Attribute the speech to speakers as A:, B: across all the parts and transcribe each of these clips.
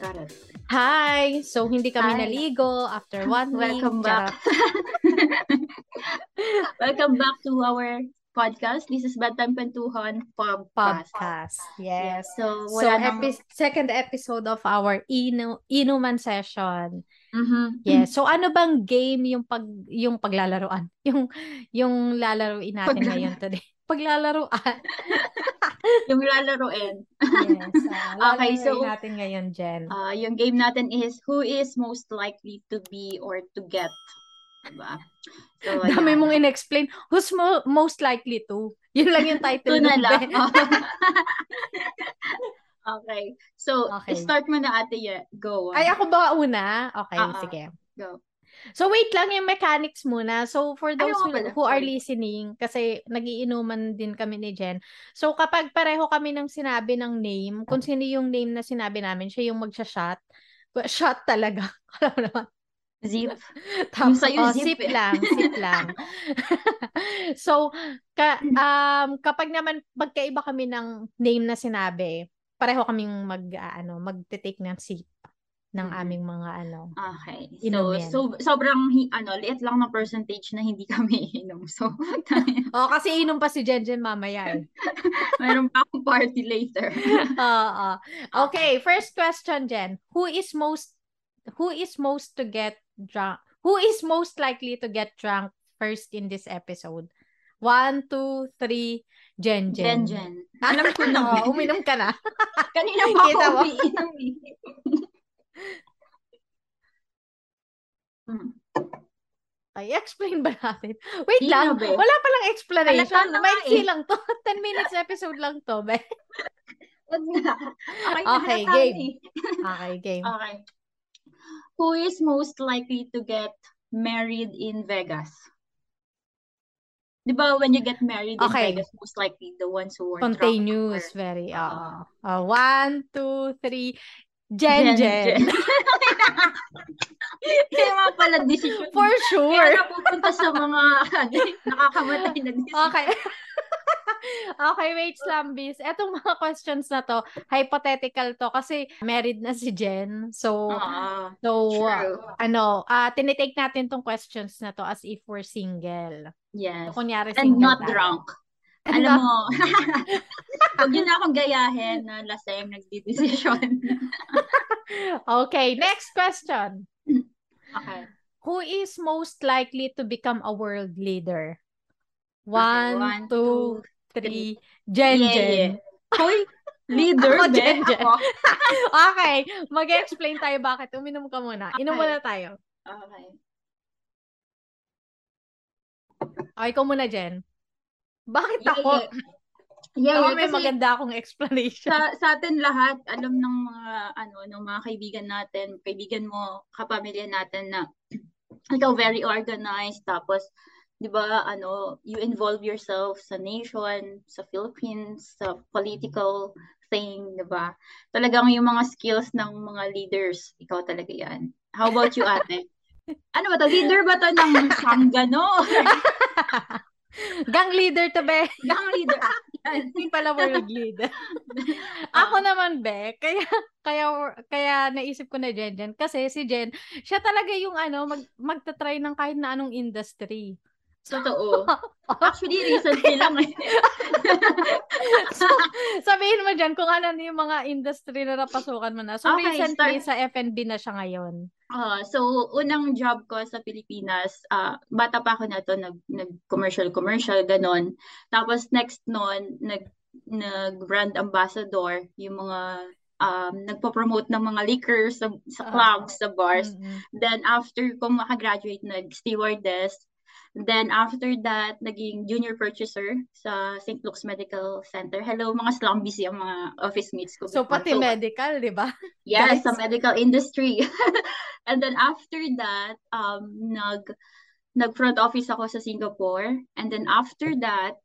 A: It.
B: Hi! So, hindi kami
A: Hi.
B: naligo after one week.
A: Welcome back. Welcome back to our podcast. This is Bedtime Pentuhan Podcast.
B: Podcast. Yes.
A: So,
B: So,
A: wala nang...
B: epi- second episode of our inu inuman session.
A: Mhm.
B: Yes. So, ano bang game yung pag yung paglalaruan? Yung yung lalaruin natin
A: Pagla-
B: ngayon today. Paglalaruan.
A: Yung lalaroin.
B: Yes. Uh,
A: Okay, so-
B: natin ngayon, Jen.
A: Uh, yung game natin is who is most likely to be or to get. Diba? So,
B: Dami
A: ayan.
B: mong in-explain. Who's mo- most likely to? Yun lang yung title.
A: Ito na lang.
B: Ben.
A: okay. So,
B: Okay.
A: start mo na ate. Go.
B: Ay, ako ba una? Okay,
A: ah.
B: sige.
A: Go.
B: So, wait lang yung mechanics muna. So, for those
A: oo
B: who,
A: pala,
B: who are listening, kasi nagiinuman din kami ni Jen. So, kapag pareho kami ng sinabi ng name, kung sino yung name na sinabi namin, siya yung magsha-shot. Shot talaga. Alam mo naman.
A: Zip.
B: Tapos,
A: sa'yo,
B: oh,
A: zip
B: sip
A: eh.
B: lang, sip lang. so, ka, um, kapag naman magkaiba kami ng name na sinabi, pareho kaming mag, ah, ano, magte-take ng sip ng
A: Mhm.
B: aming mga ano.
A: Okay. So,
B: Inumin.
A: so sobrang hi- ano, liit lang ng percentage na hindi kami inom. So,
B: Oh, kasi inom pa si Jen Jen mamaya eh.
A: meron pa akong party later.
B: Oo. Okay, first question, Jen. Who is most who is most to get drunk? Who is most likely to get drunk first in this episode? One, two, three, Jen
A: Jen
B: Jen.
A: Jen. Alam ko na.
B: Uminom ka na.
A: Kanina pa ako umiinom eh. Hmm.
B: Ay, explain ba natin? Wait
A: Di
B: lang.
A: na.
B: Wala palang explanation. Maiksi
A: eh.
B: lang to. 10 minutes episode lang to, be.
A: Wag na. Okay,
B: Okay, game.
A: eh.
B: Okay, game.
A: Okay. Who is most likely to get married in Vegas? Di ba when you get married in
B: Okay.
A: Vegas, most likely the ones who drunk
B: Spontaneous,
A: or-
B: very.
A: Oo.
B: Oo. Uh, one, two, three. Jen Jen.
A: Kaya nga pala decision.
B: For
A: Kaya
B: sure.
A: napupunta sa mga ano, nakakamatay na decision.
B: Okay. okay, wait, Slambis. Etong mga questions na to, hypothetical to kasi married na si Jen. So,
A: Oo.
B: so uh,
A: True.
B: ano, ah tinitake natin tong questions na to as if we're single.
A: Yes.
B: Kunyari
A: And
B: single
A: not
B: tayo.
A: drunk.
B: And
A: Alam mo, huwag yun na akong gayahin na laseng nagdidesisyon.
B: Okay, next question.
A: Okay.
B: Who is most likely to become a world leader? One,
A: one,
B: two,
A: two,
B: three. Jen
A: Yeah,
B: Jen.
A: yeah. Hoy, leader,
B: Ako. Jen, Jen.
A: Ako.
B: Okay, mag-explain tayo bakit. Uminom ka muna. Inom
A: Okay.
B: muna tayo.
A: Okay.
B: Okay, ikaw muna, Jen. Bakit
A: Yeah,
B: ako?
A: yeah. Yeah,
B: Ako may maganda akong explanation.
A: sa, sa atin lahat, alam ng mga, ano, ng mga kaibigan natin, kaibigan mo, kapamilya natin na ikaw very organized, tapos, di ba, ano, you involve yourself sa nation, sa Philippines, sa political thing, di ba? Talagang yung mga skills ng mga leaders, ikaw talaga yan. How about you, ate? Ano ba to? Leader ba to ng Sanggano?
B: Gang leader to, be.
A: Gang leader.
B: Hindi pala world leader. Ako naman, be, kaya, kaya, kaya naisip ko na Jen Jen. Kasi si Jen, siya talaga yung ano, mag, magta-try ng kahit na anong industry.
A: Totoo. Actually, recently lang eh.
B: so, sabihin mo dyan kung ano yung mga industry na napasukan mo na. So,
A: Okay,
B: recently
A: start.
B: sa F&B na siya ngayon.
A: Ah, so, unang job ko sa Pilipinas, ah, bata pa ako na to, nag, nag-commercial, commercial, ganon. Tapos next nun, nag, nag-brand ambassador, yung mga um, nagpo-promote ng mga liquors sa, sa
B: Ah.
A: clubs, sa bars.
B: Mm-mm.
A: Then after ko makagraduate, nag-stewardess. Then after that, naging junior purchaser sa St. Luke's Medical Center. Hello, mga slumbies yung mga office mates ko.
B: So,
A: before.
B: pati medical, di ba?
A: Yes,
B: Guys.
A: sa medical industry. And then after that, um, nag nag front office ako sa Singapore. And then after that,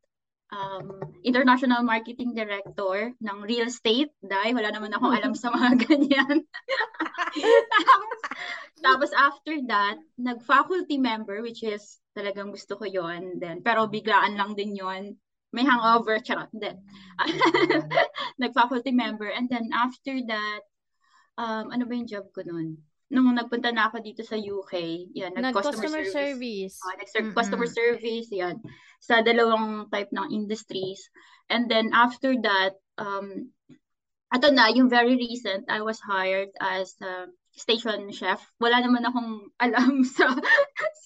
A: um, international marketing director ng real estate. Dahil wala naman akong alam sa mga ganyan. tapos, after that, nag-faculty member, which is talagang gusto ko yon Then, pero biglaan lang din yon May hangover, charot. Then, nag-faculty member. And then after that, um, ano ba yung job ko noon? Nung nagpunta na ako dito sa UK, yan,
B: nag-customer nag service.
A: service. Uh, nag-customer service, yan, sa dalawang type ng industries. And then after that, um, ato na, yung very recent, I was hired as a station chef. Wala naman akong alam sa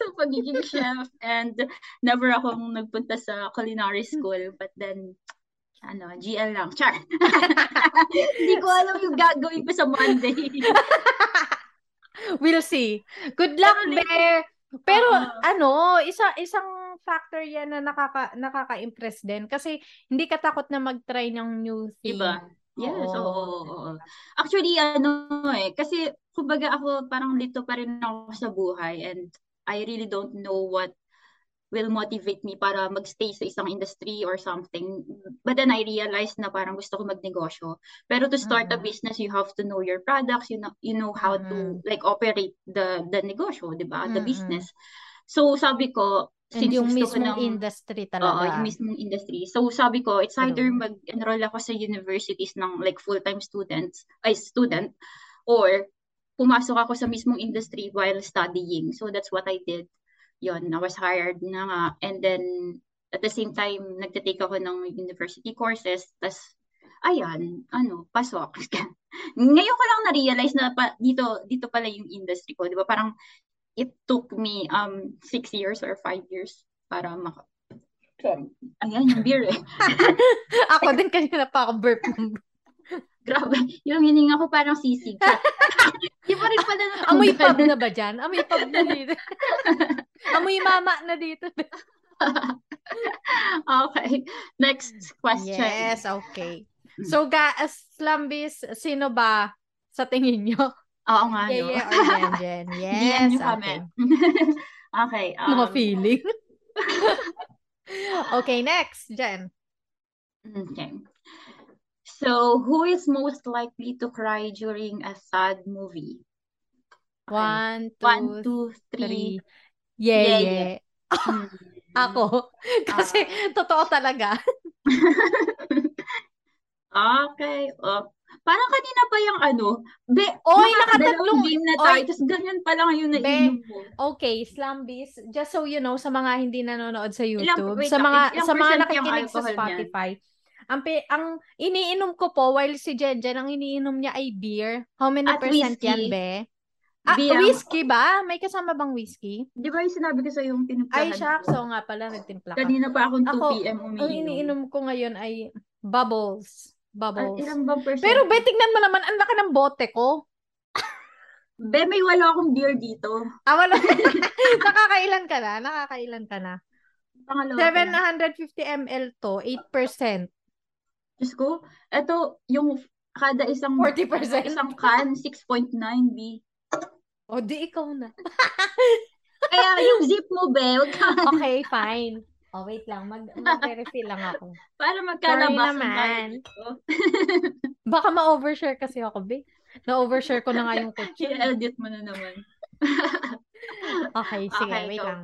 A: sa pagiging chef and never akong nagpunta sa culinary school. But then, ano, GL lang. Char. Hindi ko alam yung gagawin ko sa Monday.
B: We'll see. Good luck, Bear. Pero uh, ano, isa isang factor 'yan na nakaka nakaka-impress din kasi hindi ka takot na mag-try ng new thing.
A: Diba? Yes, oo. oo, oo. Actually, ano eh, kasi kumbaga ako parang lito pa rin ako sa buhay and I really don't know what will motivate me para magstay sa isang industry or something. But then I realized na parang gusto ko magnegosyo. Pero to start mm-hmm. a business, you have to know your products, you know, you know how mm-hmm. to like operate the the negosyo, 'di ba? Mm-hmm. The business. So sabi ko,
B: since And yung mismong ng, industry talaga.
A: Oo, yung mismong industry. So sabi ko, it's either mag-enroll ako sa universities ng like full-time students, ay student, or pumasok ako sa mismong industry while studying. So that's what I did yon I was hired na nga. And then, at the same time, nagtitake ako ng university courses. Tapos, ayan, ano, pasok. Ngayon ko lang na-realize na pa, dito, dito pala yung industry ko. Di ba? Parang, it took me um six years or five years para maka... Sorry. Ayan, yung beer eh.
B: ako din kanina pa ako burp.
A: Grabe. Yung hininga ko parang sisig. Di pa rin pala
B: Amoy pub na ba dyan? Amoy pub na dito. Amoy mama na dito.
A: okay. Next question.
B: Yes, okay. So, guys, Slambis, sino ba sa tingin nyo?
A: Oo nga,
B: yeah, no? Yeah, or Jen, Jen. Yes, okay.
A: okay. Um,
B: Mga feeling. okay, next, Jen.
A: Okay. So, who is most likely to cry during a sad movie?
B: One, two,
A: One, two three.
B: three. Yeah, yeah. yeah. Ako. Kasi uh, totoo talaga.
A: okay. Oh. Parang kanina pa yung ano, be,
B: Oy, nakatatlong
A: game na tayo, tapos ganyan pa lang yung nainom mo.
B: Okay, Slumbies, just so you know, sa mga hindi nanonood sa YouTube, ilang, sa mga sa mga nakikinig sa Spotify, ang, ang iniinom ko po while si Jenjen, ang iniinom niya ay beer. How many At percent whiskey. yan, be? Ah, Biyang, whiskey ba? May kasama bang whiskey?
A: Di ba yung sinabi ko sa yung tinimplahan
B: Ay, shucks. So nga pala, nagtimpla ka.
A: Kanina pa akong 2 ako, p.m. umiinom.
B: Ang iniinom ko ngayon ay bubbles. Bubbles.
A: At ilang bang percent?
B: Pero be, tignan mo naman, ang laki ng bote ko.
A: Be, may wala akong beer dito.
B: Ah, wala. Nakakailan ka na? Nakakailan ka na? Pangalawa 750 ml to, 8%.
A: Diyos ko, ito, yung kada isang
B: 40%.
A: isang can, 6.9 B.
B: O, di ikaw na.
A: Kaya yung zip mo, be, wag ka.
B: Okay, fine. Oh, wait lang. Mag, mag-refill lang ako.
A: Para magkalabasan
B: naman. Baka ma-overshare kasi ako, be. Na-overshare ko na nga yung kutsi.
A: I-edit mo na naman.
B: okay, sige. Okay, wait go. lang.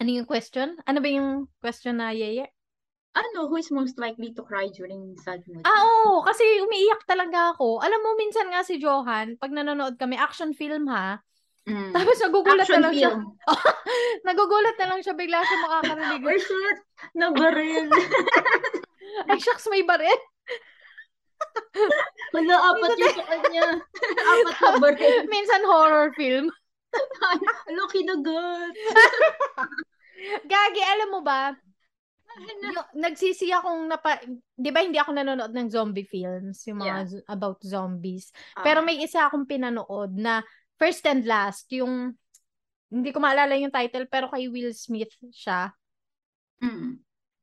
B: Ano yung question? Ano ba yung question na Yeye?
A: Ano, who is most likely to cry during sad mood?
B: Ah, oo. Kasi umiiyak talaga ako. Alam mo, minsan nga si Johan, pag nanonood kami, action film ha, mm. tapos nagugulat action na lang film. siya. nagugulat na lang siya, bigla siya makakarinig.
A: Ay, shit! Nabaril.
B: Ay, shucks, may baril.
A: Wala, apat yung sa kanya. apat na baril.
B: Minsan horror film.
A: Loki the God.
B: Gagi, alam mo ba, yung, nagsisi akong napa, 'di ba hindi ako nanonood ng zombie films, yung mga yeah. about zombies. Uh, Pero may isa akong pinanood na first and last, yung hindi ko maalala yung title pero kay Will Smith siya.
A: Mm.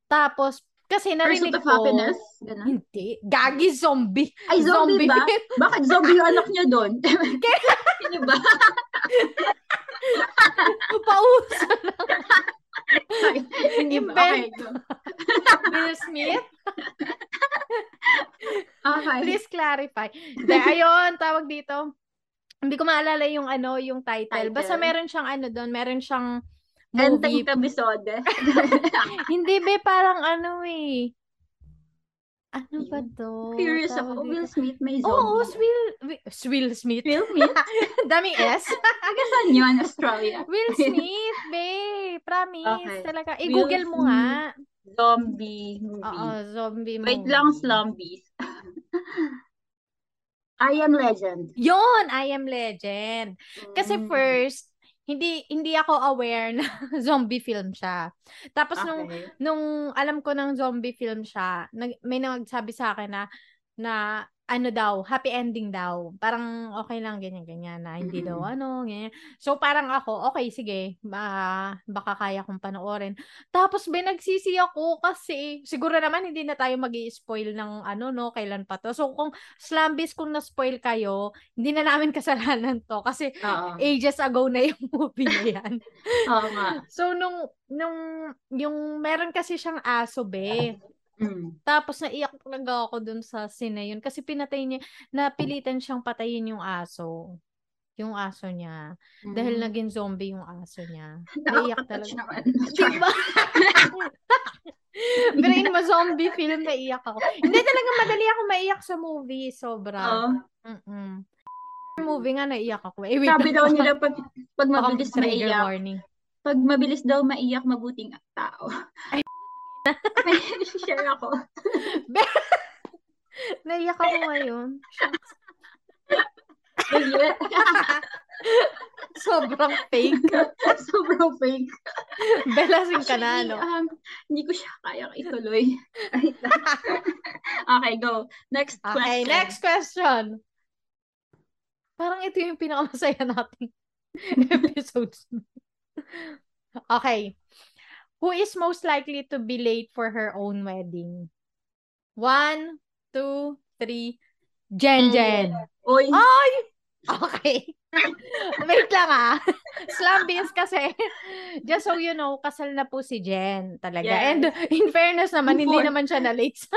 B: Tapos kasi narinig
A: ko, Happiness?
B: Ganun? Hindi. Gagi zombie.
A: Ay, zombie, zombie ba? Bakit zombie yung anak niya doon? Hindi ba?
B: Pauso lang.
A: Okay,
B: Will Smith?
A: okay.
B: Please clarify. De, ayun, tawag dito. Hindi ko maalala yung ano, yung title. title. Basta meron siyang ano doon, meron siyang movie.
A: Enteng episode.
B: Hindi be, parang ano eh. Ano ba to?
A: Curious
B: Tawag
A: ako.
B: dito.
A: Will Smith may
B: Oo,
A: zombie.
B: Will, Will, Will Smith.
A: Will Smith?
B: Daming S.
A: Taga saan yun? Australia.
B: Will Smith, babe. Promise.
A: Okay.
B: Talaga.
A: Will
B: I-google mo nga.
A: Zombie movie.
B: Oo, zombie
A: Wait
B: movie.
A: lang, slumbies. I Am Legend.
B: Yon, I Am Legend. Kasi
A: Mm.
B: first, hindi hindi ako aware na zombie film siya. Tapos nung
A: Okay.
B: nung alam ko ng zombie film siya, nag, may nagsabi sa akin na na ano daw, happy ending daw. Parang okay lang ganyan ganyan na hindi daw
A: Mm-mm.
B: ano, ganyan. So parang ako, okay sige, ba, baka kaya kong panoorin. Tapos binagsisi ako kasi siguro naman hindi na tayo magi-spoil ng ano no, kailan pa to. So kung slambis kung na-spoil kayo, hindi na namin kasalanan to kasi
A: Oo.
B: ages ago na yung movie na yan.
A: Oo nga.
B: So nung nung yung meron kasi siyang aso be.
A: Mm.
B: Tapos naiyak talaga ako dun sa scene na yun kasi pinatay niya, napilitan siyang patayin yung aso. Yung aso niya. Dahil
A: Mm.
B: naging zombie yung aso niya. Naiyak talaga.
A: naman.
B: Diba? Brain mo zombie film, naiyak ako. Hindi talaga madali ako maiyak sa movie. Sobra.
A: Oo.
B: Mm-mm. Movie nga naiyak ako. Eh, wait.
A: Sabi daw nila pag, pag mabilis maiyak,
B: warning.
A: pag mabilis daw maiyak, mabuting tao. May share ako.
B: Naiyak ako ngayon. Sobrang fake.
A: Sobrang fake.
B: Belasing ka na, no?
A: um, hindi ko siya kayang ituloy. okay, go. Next
B: Okay,
A: question.
B: next question. Parang ito yung pinakamasaya nating episodes. okay. Who is most likely to be late for her own wedding? One, two, three. Jen Jen.
A: Uy,
B: Ay! Okay. Wait lang ah. Slumbies kasi. Just so you know, kasal na po si Jen talaga.
A: Yes.
B: And in fairness naman, hindi
A: For-
B: naman siya na late sa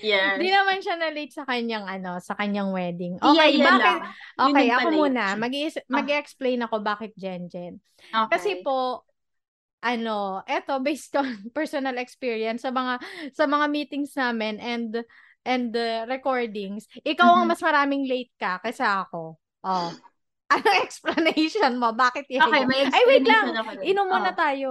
A: yes.
B: hindi naman siya na late sa kanyang ano, sa kanyang wedding. Okay,
A: Iya-iya
B: bakit?
A: lang.
B: Okay, ako muna.
A: yun.
B: Mag mag-explain ako bakit Jen Jen.
A: Okay.
B: Kasi po ano, eto based on personal experience sa mga sa mga meetings namin and and uh, recordings, ikaw ang
A: Mhm.
B: mas maraming late ka kaysa ako. Oh. Anong explanation mo? Bakit yan?
A: Okay, may
B: Ay, wait lang. Inom muna
A: Oo.
B: tayo.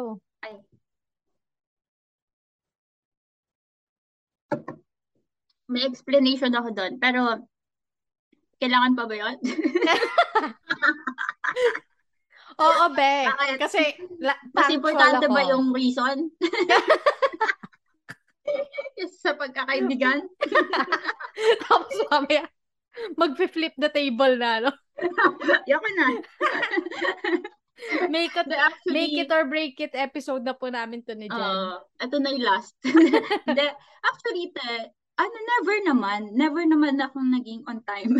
A: May explanation ako doon. Pero, kailangan pa ba yun?
B: Oo, be.
A: Bakit?
B: Kasi, la,
A: Mas importante
B: ako.
A: ba yung reason? sa pagkakaibigan?
B: Tapos mamaya, mag-flip the table na, no?
A: Yoko na.
B: Make it,
A: But actually,
B: make it or break it episode na po namin to ni Jen.
A: Oo. ito na yung last. Hindi, actually, te, ano, never naman. Never naman akong naging on time.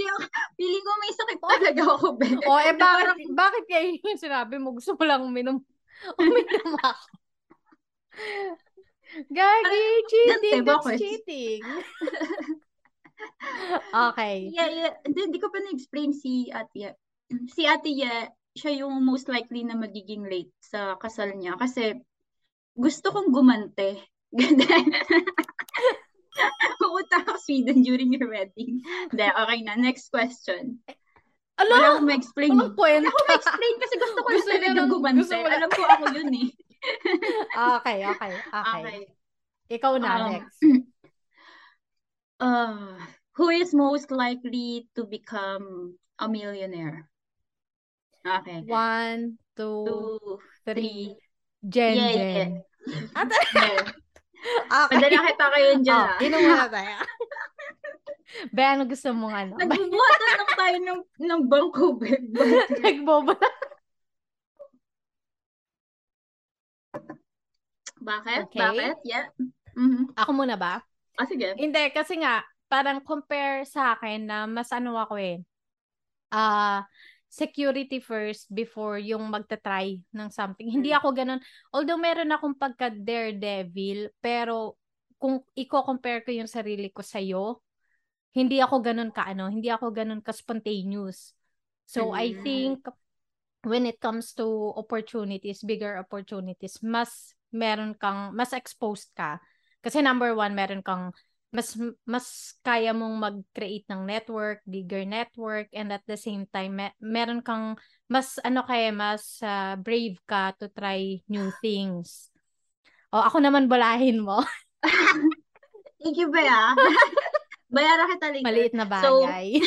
A: Hindi ako, feeling ko may sakit talaga ako, be.
B: o, eh,
A: Na
B: bakit, bakit kaya yung sinabi mo, gusto mo lang uminom, uminom ako. Gagi, cheating,
A: diba,
B: that's cheating. okay.
A: Yeah, yeah. Hindi, ko pa na-explain si Ate. Si Ate Ye, siya yung most likely na magiging late sa kasal niya. Kasi gusto kong gumante. Pupunta ako Sweden during your wedding. Hindi, okay na. Next question. Wala
B: Ala,
A: akong ma-explain.
B: walang kwenta.
A: Wala akong ma-explain kasi gusto ko
B: Gusto
A: lang talaga gumante. Alam ko ako yun eh.
B: okay, okay, okay.
A: Okay.
B: Ikaw na,
A: Um,
B: next.
A: Uh, who is most likely to become a millionaire? Okay.
B: One, two,
A: Two,
B: three.
A: three.
B: Jen,
A: Yeah,
B: Jen.
A: yeah. Yeah.
B: okay.
A: Padala kita kayo dyan
B: Oh,
A: ah.
B: inom muna tayo. Be, ano gusto mong ano?
A: Nagbubuhatan lang tayo ng, ng bangko, babe.
B: Nagbobo na.
A: Bakit?
B: Okay.
A: Bakit? Yeah. Mhm.
B: Ako muna ba?
A: Ah, sige.
B: Hindi, kasi nga, parang compare sa akin na mas ano ako eh. Ah, security first before yung magta-try ng something. Hindi
A: Mm.
B: ako ganun. Although meron akong pagka daredevil, pero kung i-compare ko yung sarili ko sa'yo, hindi ako ganun ka ano, hindi ako ganun ka spontaneous. So I
A: Mm.
B: think when it comes to opportunities, bigger opportunities, mas meron kang, mas exposed ka. Kasi number one, meron kang mas mas kaya mong mag-create ng network, bigger network and at the same time me- meron kang mas ano kaya mas uh, brave ka to try new things. O ako naman balahin mo.
A: Thank you, Bea. Bayara kita later.
B: Maliit na bagay.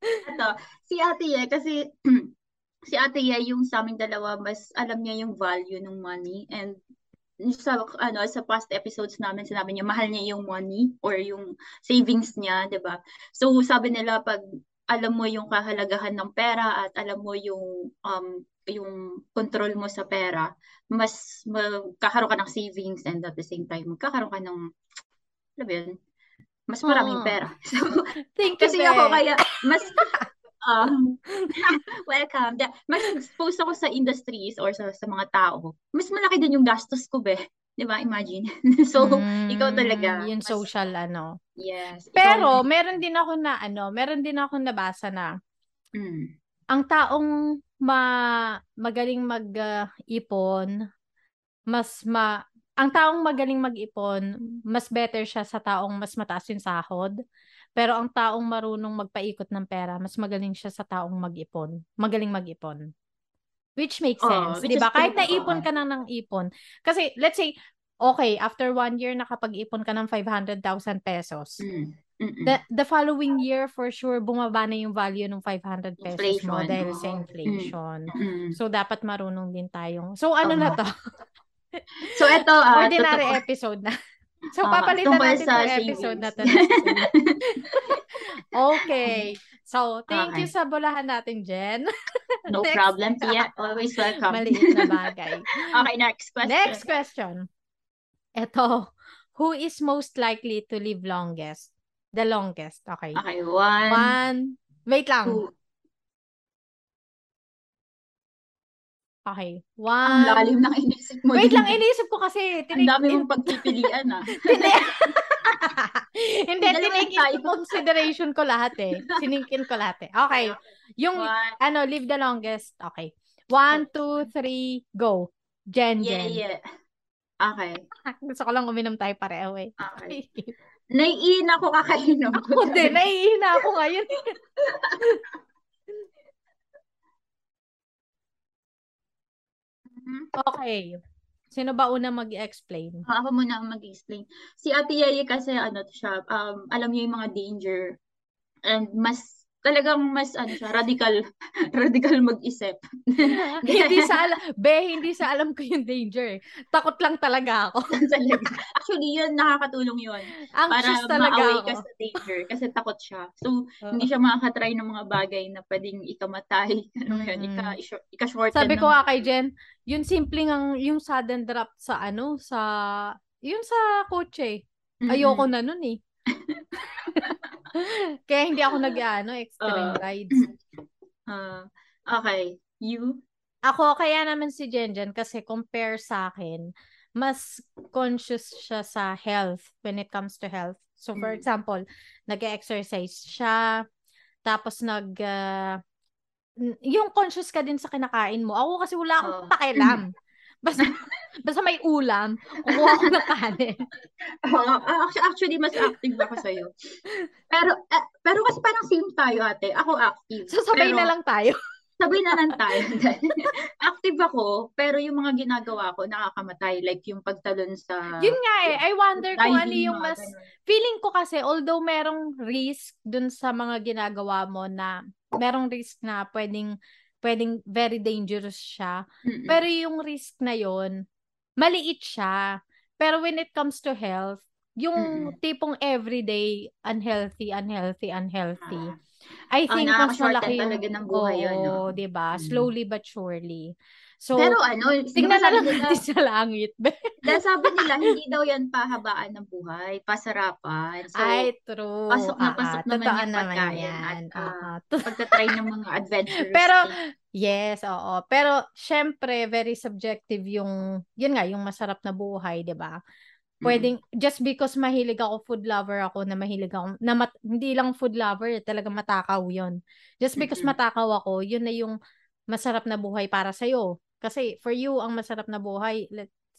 A: So, ito, si Ate Ye, kasi si Ate Ye, yung sa aming dalawa, mas alam niya yung value ng money and sa ano sa past episodes namin sinabi niya mahal niya yung money or yung savings niya, 'di ba? So sabi nila pag alam mo yung kahalagahan ng pera at alam mo yung um yung control mo sa pera, mas magkakaroon ka ng savings and at the same time magkakaroon ka ng alam mo yun, mas maraming oh. pera. So,
B: Thank
A: you, kasi ako kaya mas um, welcome. Mas exposed ako sa industries or sa, sa mga tao. Mas malaki din yung gastos ko, be. Di ba? Imagine. so, mm, ikaw talaga.
B: Yung mas, social, ano.
A: Yes.
B: Pero, ikaw, meron din ako na, ano, meron din ako nabasa na, mm. ang taong ma, magaling mag-ipon, uh, mas ma, ang taong magaling mag-ipon, mas better siya sa taong mas mataas yung sahod. Pero ang taong marunong magpaikot ng pera, mas magaling siya sa taong mag-ipon. Magaling mag-ipon. Which makes sense, oh, 'di ba? Kahit naipon ka nang ng ipon. Kasi let's say okay, after one year nakapag-ipon ka ng 500,000 pesos. Mm. The the following year for sure bumaba na yung value ng 500 pesos inflation. mo dahil sa inflation. Mm. So dapat marunong din tayong. So ano uh-huh. na to?
A: so ito uh,
B: ordinary totoo. episode na. So, uh, papalitan natin sa episode na to. okay. So, thank okay. you sa bulahan natin, Jen.
A: no next, problem, Tia. Always welcome.
B: Maliit na bagay.
A: okay, next question.
B: Next question. Ito. Who is most likely to live longest? The longest. Okay.
A: Okay, one.
B: One. Wait lang. Two. Okay. One.
A: Ang lalim ng inisip mo.
B: Wait din. lang, inisip ko kasi.
A: Tinig, Ang dami mong pagpipilian ah.
B: Hindi, tinig into consideration ko lahat eh. Siningkin ko lahat eh. Okay. Yung, One. ano, live the longest. Okay. One, two, three, go. Jen,
A: yeah,
B: Jen.
A: Yeah, Okay.
B: Gusto ko lang uminom tayo pareho eh.
A: Okay. Naiina ko kakainom.
B: Ako din, naiina ako ngayon. Mm-hmm. Okay. Sino ba una mag-explain?
A: Uh, ako muna ang mag-explain. Si Ate Yeye kasi ano siya, um, alam niya yung mga danger and mas talagang mas ano siya, radical radical mag-isip.
B: hindi sa alam, be, hindi sa alam ko yung danger. Takot lang talaga ako.
A: Actually, yun nakakatulong yun.
B: Anxious para talaga
A: ma-away ka sa danger kasi takot siya. So, uh, hindi siya makakatry ng mga bagay na pwedeng ikamatay. Ano mm-hmm. yun, ika, ika-shorten.
B: Sabi ko nga kay Jen, yung simpleng ang yung sudden drop sa ano, sa yun sa kotse. Ayoko mm-hmm. na nun eh. Kaya hindi ako nag-ano, extreme uh, rides.
A: Uh, okay. You?
B: Ako, kaya naman si Jenjen kasi compare sa akin, mas conscious siya sa health when it comes to health. So, for mm. example, nag-exercise siya, tapos nag... Uh, yung conscious ka din sa kinakain mo. Ako kasi wala akong uh, pakialam. Basta, basta may ulam, kukuha ko ng kanin.
A: Uh, actually, mas active ako sa'yo. Pero, uh, pero kasi parang same tayo ate. Ako active.
B: So, sabay
A: pero,
B: na lang tayo.
A: sabay na lang tayo. active ako, pero yung mga ginagawa ko, nakakamatay. Like yung pagtalon sa...
B: Yun nga eh. I wonder kung ano yung mas... Ganun. Feeling ko kasi, although merong risk dun sa mga ginagawa mo na merong risk na pwedeng pwedeng very dangerous siya. Mm-mm. Pero yung risk na yon maliit siya. Pero when it comes to health, yung Mm-mm. tipong everyday unhealthy, unhealthy, unhealthy. Ah. I think oh, mas malaki yung
A: talaga ng buhay oh, yun, no?
B: 'di ba? Mm. Slowly but surely. So,
A: Pero ano,
B: tingnan na lang natin sa langit.
A: Dahil sabi nila, hindi daw yan pahabaan ng buhay, pasarapan. So,
B: Ay, true.
A: Pasok na pasok uh, naman yung pagkain
B: yan.
A: at uh, pagtatry ng mga adventures.
B: Pero, yes, oo. Pero, syempre, very subjective yung, yun nga, yung masarap na buhay, di ba? Pwedeng, mm. just because mahilig ako, food lover ako, na mahilig ako, na mat, hindi lang food lover, talaga matakaw yon Just because mm-hmm. matakaw ako, yun na yung masarap na buhay para sa'yo. Kasi for you, ang masarap na buhay,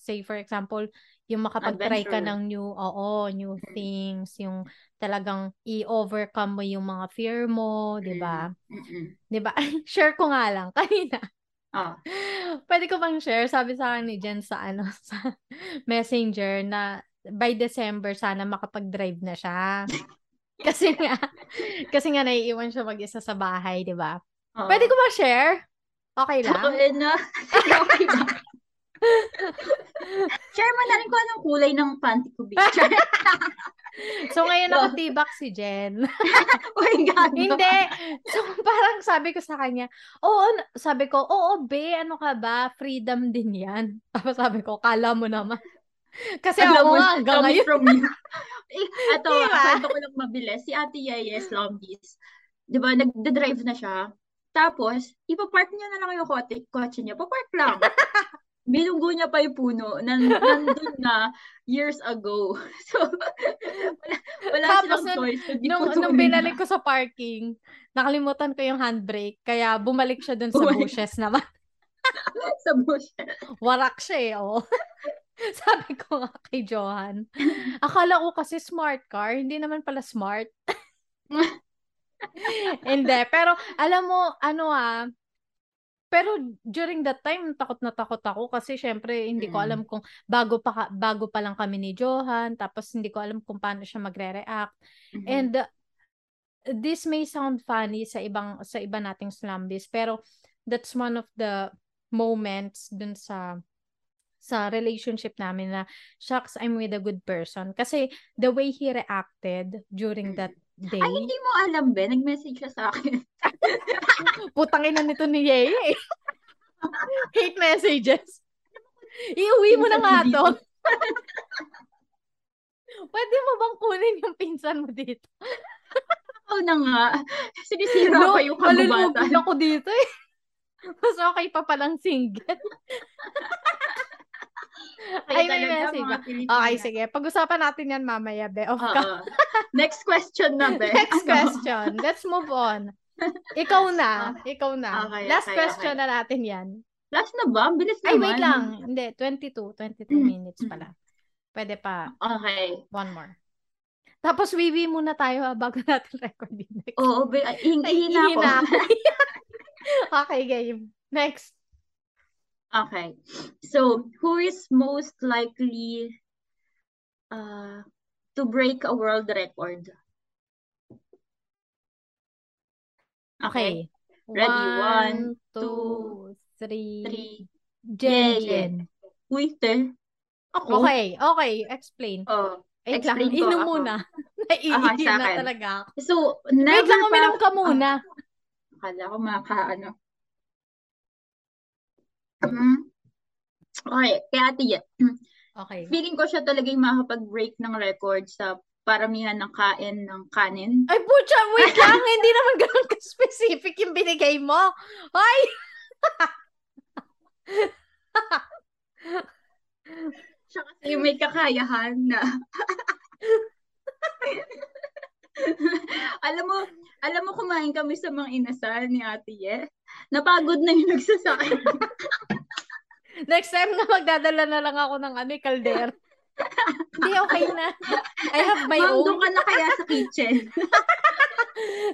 B: say for example, yung makapag-try ka ng new, oo, new things, yung talagang i-overcome mo yung mga fear mo, 'di ba?
A: Mm-mm.
B: 'Di ba? share ko nga lang kanina.
A: Ah.
B: Pwede ko bang share? Sabi sa akin ni Jen sa ano sa Messenger na by December sana makapag-drive na siya. Kasi nga kasi nga naiiwan siya mag-isa sa bahay, 'di ba?
A: Oo.
B: Pwede ko ba share? Okay lang?
A: Okay na. okay na. Share mo na rin kung anong kulay ng panty ko, bitch.
B: So ngayon
A: Go.
B: nakatibak si Jen.
A: oh my God.
B: Hindi. So parang sabi ko sa kanya, oo, sabi ko, oo, be, ano ka ba? Freedom din yan. Tapos sabi ko, kala mo naman. Kasi
A: Alam
B: ako
A: mo,
B: hanggang ngayon.
A: from you. Eh, Ito,
B: Diba?
A: kwento ko lang mabilis. Si Ate Yayes Lambis, di ba, nagda-drive na siya. Tapos, ipapark niya na lang yung kotse, kotse niya. Papark lang. Binunggo niya pa yung puno. Nan, nandun na years ago. So, wala, wala
B: Tapos
A: silang choice. kundi
B: Nung, nung binalik
A: na.
B: ko sa parking, nakalimutan ko yung handbrake. Kaya bumalik siya dun sa
A: Oh
B: bushes naman.
A: sa bush.
B: Warak siya eh, oh. Sabi ko nga kay Johan, akala ko kasi smart car, hindi naman pala smart. Hindi, pero alam mo, ano ah, pero during that time, takot na takot ako kasi syempre hindi ko
A: Mm.
B: alam kung bago pa bago pa lang kami ni Johan, tapos hindi ko alam kung paano siya magre-react.
A: Mhm.
B: And uh, this may sound funny sa ibang sa iba nating slumbies, pero that's one of the moments dun sa sa relationship namin na shucks I'm with a good person kasi the way he reacted during that day
A: Ay, hindi mo alam, be. Nag-message siya sa akin.
B: putang ina nito ni Yeye hate messages iuwi mo na nga to pwede mo bang kunin yung pinsan mo dito
A: Oo na nga. Sinisira
B: no,
A: pa yung
B: malulugod
A: kababatan.
B: ako dito eh mas okay pa palang single Ay, may message ba? Okay, sige. Pag-usapan natin yan mamaya, be.
A: Oo.
B: ka.
A: Next question na, be.
B: Next
A: Ano?
B: question. Let's move on. Ikaw na. Ikaw na.
A: Okay,
B: Last
A: okay,
B: question
A: okay.
B: na natin yan.
A: Last na ba? Bilis
B: Ay,
A: naman.
B: wait lang. Hindi, 22. 22
A: Mm.
B: minutes pala. Pwede pa.
A: Okay.
B: One more. Tapos, wiwi muna tayo ha, bago natin record yung next.
A: Oo, be. ay, Hingi na ako.
B: okay, game. Next.
A: Okay. So, who is most likely uh, to break a world record?
B: Okay.
A: Ready? One,
B: two, three.
A: Three.
B: Jen. Jen.
A: Uy, te. Ako?
B: Okay, okay. Explain.
A: Oh.
B: Wait lang,
A: Explain ko
B: inom muna. Naiihina
A: akin.
B: talaga ako.
A: So,
B: Wait
A: never
B: lang, uminom ka muna.
A: Akala ko maka, ano. Hmm. Okay, kaya ate Ye,
B: Okay.
A: feeling ko siya talaga yung makakapag-break ng record sa paramihan ng kain ng kanin.
B: Ay, pucha, wait lang. Hindi naman ganun ka-specific yung binigay mo. Ay!
A: Siya kasi yung may kakayahan na alam mo, alam mo kumain kami sa mga inasal ni Ate Ye. Napagod na yung nagsasakit.
B: Next time na magdadala na lang ako ng ano, kalder. Hindi, okay na. I have my
A: Ma'am,
B: own.
A: doon ka na kaya sa kitchen.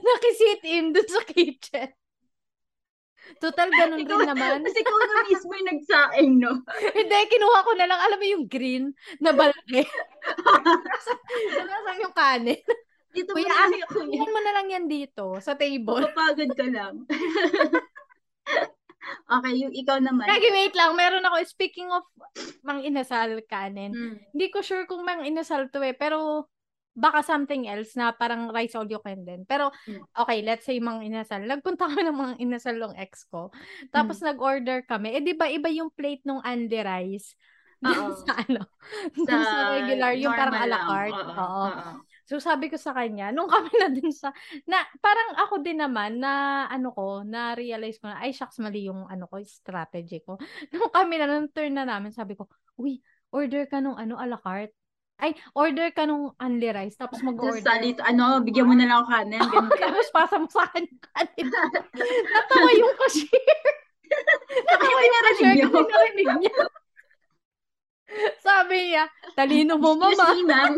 B: Nakisit in dun sa kitchen. Total, ganun rin naman.
A: Kasi ikaw na mismo yung nagsaing, no?
B: Hindi, kinuha ko na lang, alam mo yung green na balaki. Nasaan yung kanin?
A: Dito mo
B: Kuya,
A: na lang ako
B: Iyan mo na lang yan dito, sa table.
A: Mapapagod ka lang. okay, yung ikaw naman.
B: Lagi, wait lang. Meron ako, speaking of mang inasal kanin,
A: Mm.
B: hindi ko sure kung mang inasal to eh, pero baka something else na parang rice all you can din. Pero,
A: Mm.
B: okay, let's say mang inasal. Nagpunta kami ng mga inasal ng ex ko. Tapos nag-order kami. Eh, di ba iba yung plate nung Andy rice?
A: Oo.
B: sa ano?
A: Sa
B: sa regular, yung parang a la carte.
A: Oo,
B: Oo. So sabi ko sa kanya, nung kami na din sa, na parang ako din naman na ano ko, na realize ko na, ay shucks, mali yung ano ko, strategy ko. Nung kami na, nung turn na namin, sabi ko, uy, order ka nung ano, a la carte. Ay, order ka nung only rice, tapos mag-order.
A: sa dito, ano, bigyan mo na lang ako kanin. Ba?
B: tapos pasa mo sa akin kanin. Natawa yung cashier. Natawa yung cashier kasi narinig niya. Sabi niya, talino mo,
A: Excuse
B: mama.
A: me, ma'am.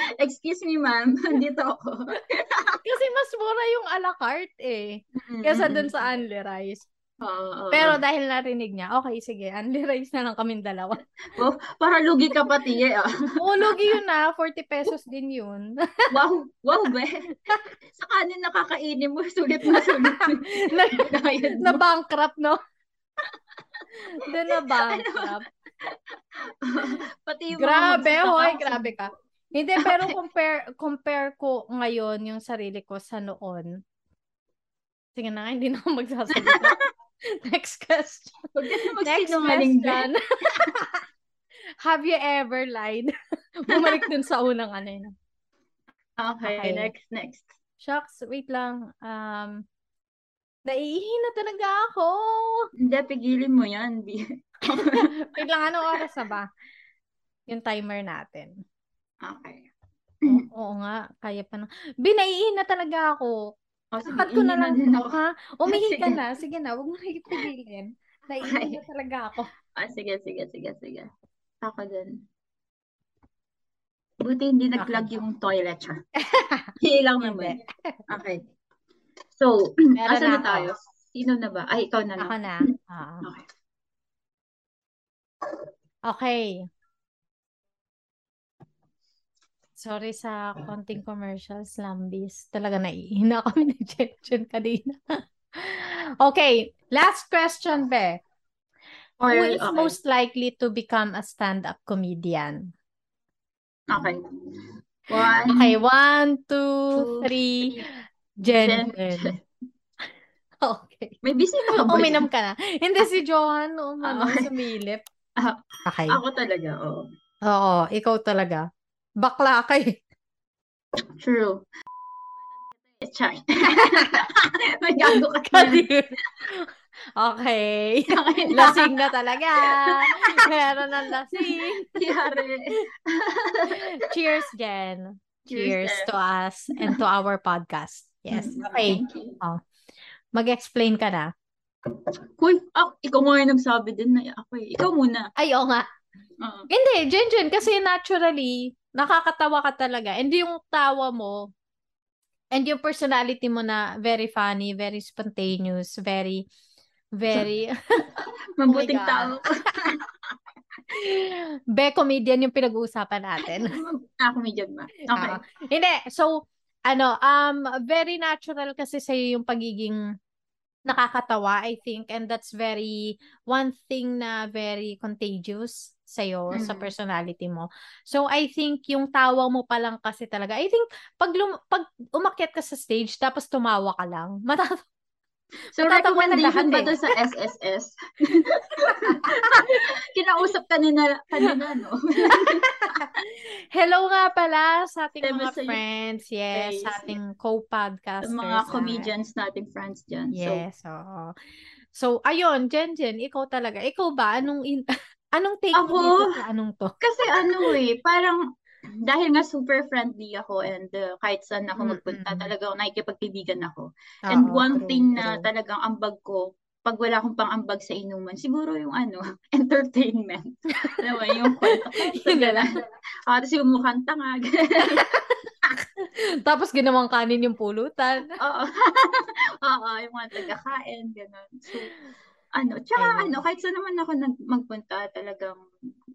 A: Excuse me, ma'am. Dito ako.
B: Kasi mas mura yung a la carte eh. Kesa dun sa Unli Rice.
A: Oo,
B: Pero dahil narinig niya, okay, sige, Unli Rice na lang kaming dalawa.
A: Oh, para lugi ka pati eh. ah.
B: Oo, lugi yun na. 40 pesos din yun.
A: Wow, wow, be. Sa kanin nakakainin mo, sulit na sulit.
B: na, na bankrupt, no? Doon na bankrupt.
A: Pati yung
B: Grabe, hoy, grabe ka. Hindi, pero compare compare ko ngayon yung sarili ko sa noon. Sige na nga, hindi na ako magsasalita. Next question. Next question. Have you ever lied? Bumalik dun sa unang ano yun.
A: Okay,
B: Okay.
A: next, next.
B: Shucks, wait lang. Um, naiihi na talaga ako.
A: Hindi, pigilin mo yan.
B: Wait lang, anong oras na ba? Yung timer natin.
A: Okay.
B: O- oo nga, kaya pa na. Binaiihi na talaga ako.
A: O, sige,
B: Sapat ko na lang
A: din ako.
B: ha? Umihi ka na. Sige na, huwag mo na ipigilin. Naiihi na talaga ako.
A: Ah, sige, sige, sige, sige. Ako din. Buti hindi nag-plug
B: Okay.
A: yung toilet siya. Hindi lang naman. Okay. So,
B: Meron
A: asan
B: na
A: na
B: ako.
A: tayo? Sino na ba? Ay, ikaw na
B: Ako
A: na.
B: na. Oo.
A: Okay.
B: Okay. Sorry sa konting commercials, lambis. Talaga naiihina kami ni Jen kanina. okay, last question, Be.
A: Or,
B: Who is
A: okay.
B: most likely to become a stand-up comedian?
A: Okay. One,
B: Okay, one, two,
A: two,
B: three. Jen.
A: Jen.
B: Okay.
A: May bisita ka ba
B: Uminom ka na. Hindi si Johan, umano,
A: Okay.
B: sumilip.
A: Ah,
B: Okay.
A: Ako talaga, oo.
B: Oo, ikaw talaga. Bakla ka eh.
A: True. Char. May gago ka.
B: Kadir. Okay. Lasing na talaga. Meron ng lasing.
A: Yari.
B: Cheers, Jen. Cheers
A: Cheers,
B: to us and to our podcast. Yes.
A: Mm,
B: Okay.
A: You.
B: Mag-explain ka na.
A: Kuy, ah, ikaw nga yung nagsabi din na ako eh. Ikaw muna.
B: Ay, oo nga.
A: Oo.
B: Hindi, Jen, Jen, kasi naturally, nakakatawa ka talaga. And yung tawa mo, and yung personality mo na very funny, very spontaneous, very, very,
A: Mabuting
B: God.
A: tao.
B: be comedian yung pinag-uusapan natin.
A: ah, comedian ba? Okay.
B: Ah, hindi, so, ano, um, very natural kasi sa'yo yung pagiging nakakatawa, I think, and that's very, one thing na very contagious sa'yo, sa
A: Mm.
B: personality mo. So, I think yung tawa mo pa lang kasi talaga, I think, pag, lum- pag umakyat ka sa stage, tapos tumawa ka lang, matatawa
A: So, recommendation ba
B: eh.
A: to sa SSS? Kinausap kanina, kanina, no?
B: Hello nga pala sa ating
A: Diba
B: mga
A: sa-
B: friends, yes, sa ating
A: Sa
B: co-podcasters.
A: mga
B: ah.
A: comedians nating friends dyan. So,
B: Yes, oo. So, ayun, Jen Jen, ikaw talaga. Ikaw ba, anong in, anong take mo
A: Ako?
B: dito sa anong to?
A: kasi ano eh, parang, dahil nga super friendly ako and uh, kahit saan ako magpunta,
B: Mm-mm.
A: talagang nakikipagkaibigan ako. And
B: Oo,
A: one
B: true,
A: thing na
B: true.
A: talagang ambag ko, pag wala akong pang-ambag sa inuman, siguro yung ano, entertainment. Alam mo, yung kwento.
B: Lang.
A: Ah, tapos yung mukhang tanga.
B: Tapos ginawang kanin yung pulutan.
A: Oo. Oo, yung mga tagakain, gano'n. So, ano, tsaka
B: Ayun.
A: ano, kahit saan naman ako nag magpunta, talagang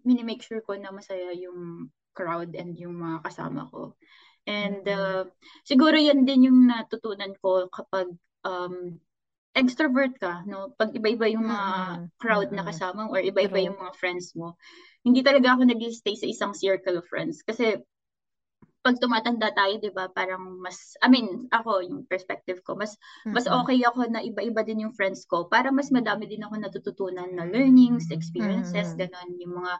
A: minimake sure ko na masaya yung crowd and yung mga kasama ko. And uh, siguro yan din yung natutunan ko kapag um, extrovert ka, no? Pag iba-iba yung mga
B: Mm-mm.
A: crowd na
B: Mm-mm.
A: kasama mo or iba-iba
B: True.
A: yung mga friends mo, hindi talaga ako nag-stay sa isang circle of friends. Kasi pag tumatanda tayo, 'di ba, parang mas I mean, ako yung perspective ko, mas mas
B: Mm-mm.
A: okay ako na iba-iba din yung friends ko para mas madami din ako natututunan na learnings, experiences,
B: Mm-mm.
A: ganun, yung mga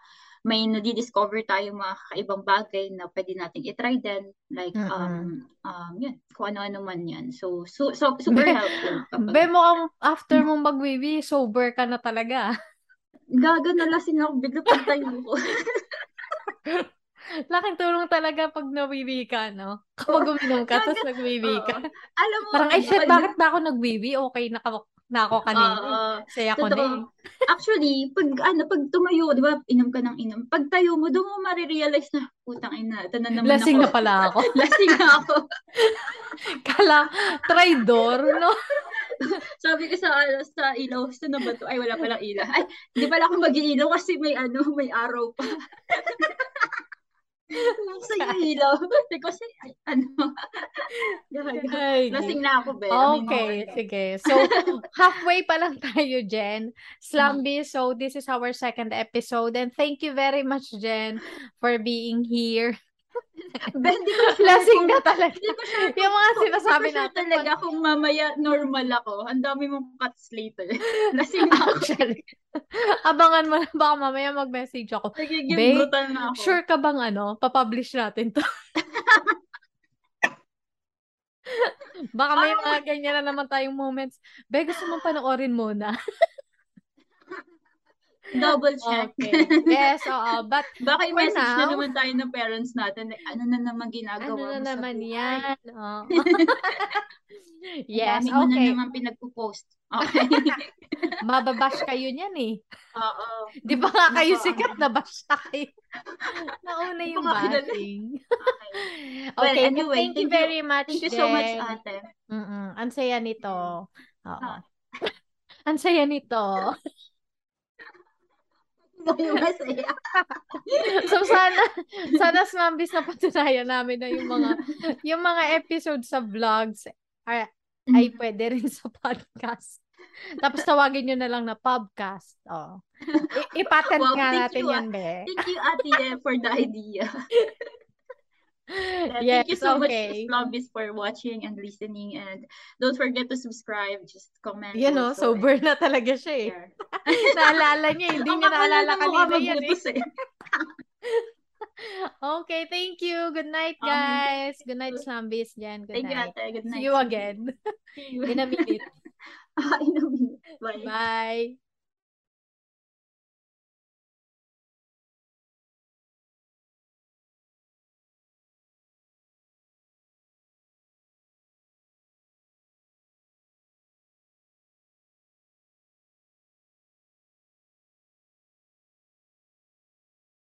A: may nadi-discover tayo mga kakaibang bagay na pwede nating i-try din like
B: Mm-mm.
A: um um yun, kung ano-ano man yan. So so, so super
B: Be-
A: helpful kapag
B: Be, mukhang after mong magwiwi, sober ka na talaga.
A: gaga na lasing ako bigla pagtayo ko.
B: Laking tulong talaga pag nawiwi ka, no? Kapag uminom ka, tapos nagwiwi ka.
A: Alam mo,
B: Parang, ay shit,
A: pag-
B: bakit ba ako nagwiwi? Okay na, ako kanina.
A: Oo.
B: Saya ko na eh.
A: Actually, pag ano, pag tumayo, di ba, inom ka ng inom. Pag tayo mo, doon mo marirealize na, putang ina, na naman
B: Lasing
A: ako.
B: na pala ako.
A: Lasing na ako.
B: Kala, traidor, no?
A: Sabi ko sa, ano, sa ilaw, gusto na ba to? Ay, wala palang ilaw. Ay, hindi pala ako mag-iilaw kasi may ano, may araw pa. Sa yung ilaw. Kasi, ano.
B: Ay,
A: Lasing na ako, be.
B: Okay, sige. So, halfway pa lang tayo, Jen. Slumby, so this is our second episode. And thank you very much, Jen, for being here.
A: Be, hindi ko sure
B: Lasing na talaga.
A: Hindi ko sure
B: Yung mga sinasabi
A: hindi ko sure
B: natin.
A: talaga kung mamaya normal ako. Ang dami mong cuts later. Lasing na ako.
B: Actually, abangan mo na baka mamaya mag-message ako.
A: Nagiging brutal na ako.
B: Sure ka bang ano, papublish natin to? Baka may mga ganyan na naman tayong moments. Be, gusto mong panoorin muna.
A: Double check.
B: Okay. Yes, oo. But
A: Baka i-message na
B: now-
A: naman tayo ng parents natin. like, Ano na naman ginagawa
B: ano na
A: mo sa
B: naman
A: buhay?
B: yan?
A: Ang
B: yes,
A: dami mo na
B: okay.
A: naman pinagpo-post. Okay.
B: Mababash kayo niyan eh.
A: Oo.
B: Di ba nga kayo
A: Nako,
B: sikat na bash na kayo? Nauna yung bashing.
A: Okay. Well,
B: Okay,
A: anyway,
B: thank you
A: thank you-
B: very much,
A: Thank you so much, ate.
B: Mm-mm. Ang saya nito. Oo.
A: Ah.
B: Ang saya nito.
A: Yung masaya.
B: So sana sana smambis na patunayan namin na yung mga yung mga episodes sa vlogs ay, ay pwede rin sa podcast. Tapos tawagin nyo na lang na podcast. Oh. I- ipatent
A: Wow,
B: nga natin
A: you,
B: yan, be.
A: Thank you, Ate, for the idea. Yeah,
B: yes,
A: thank you so
B: okay.
A: much, Slobbies, for watching and listening. And don't forget to subscribe. Just comment.
B: You know,
A: also,
B: sober na talaga siya eh.
A: and.
B: Naalala niya, hindi niya naalala kanina yan eh.
A: eh.
B: Okay, thank you. Good night,
A: Um,
B: guys. Good night, Slambis dyan. Good
A: Thank you,
B: night.
A: Ate. Good night.
B: See you again
A: See you.
B: in a minute.
A: Ah, in a minute. Bye.
B: Bye.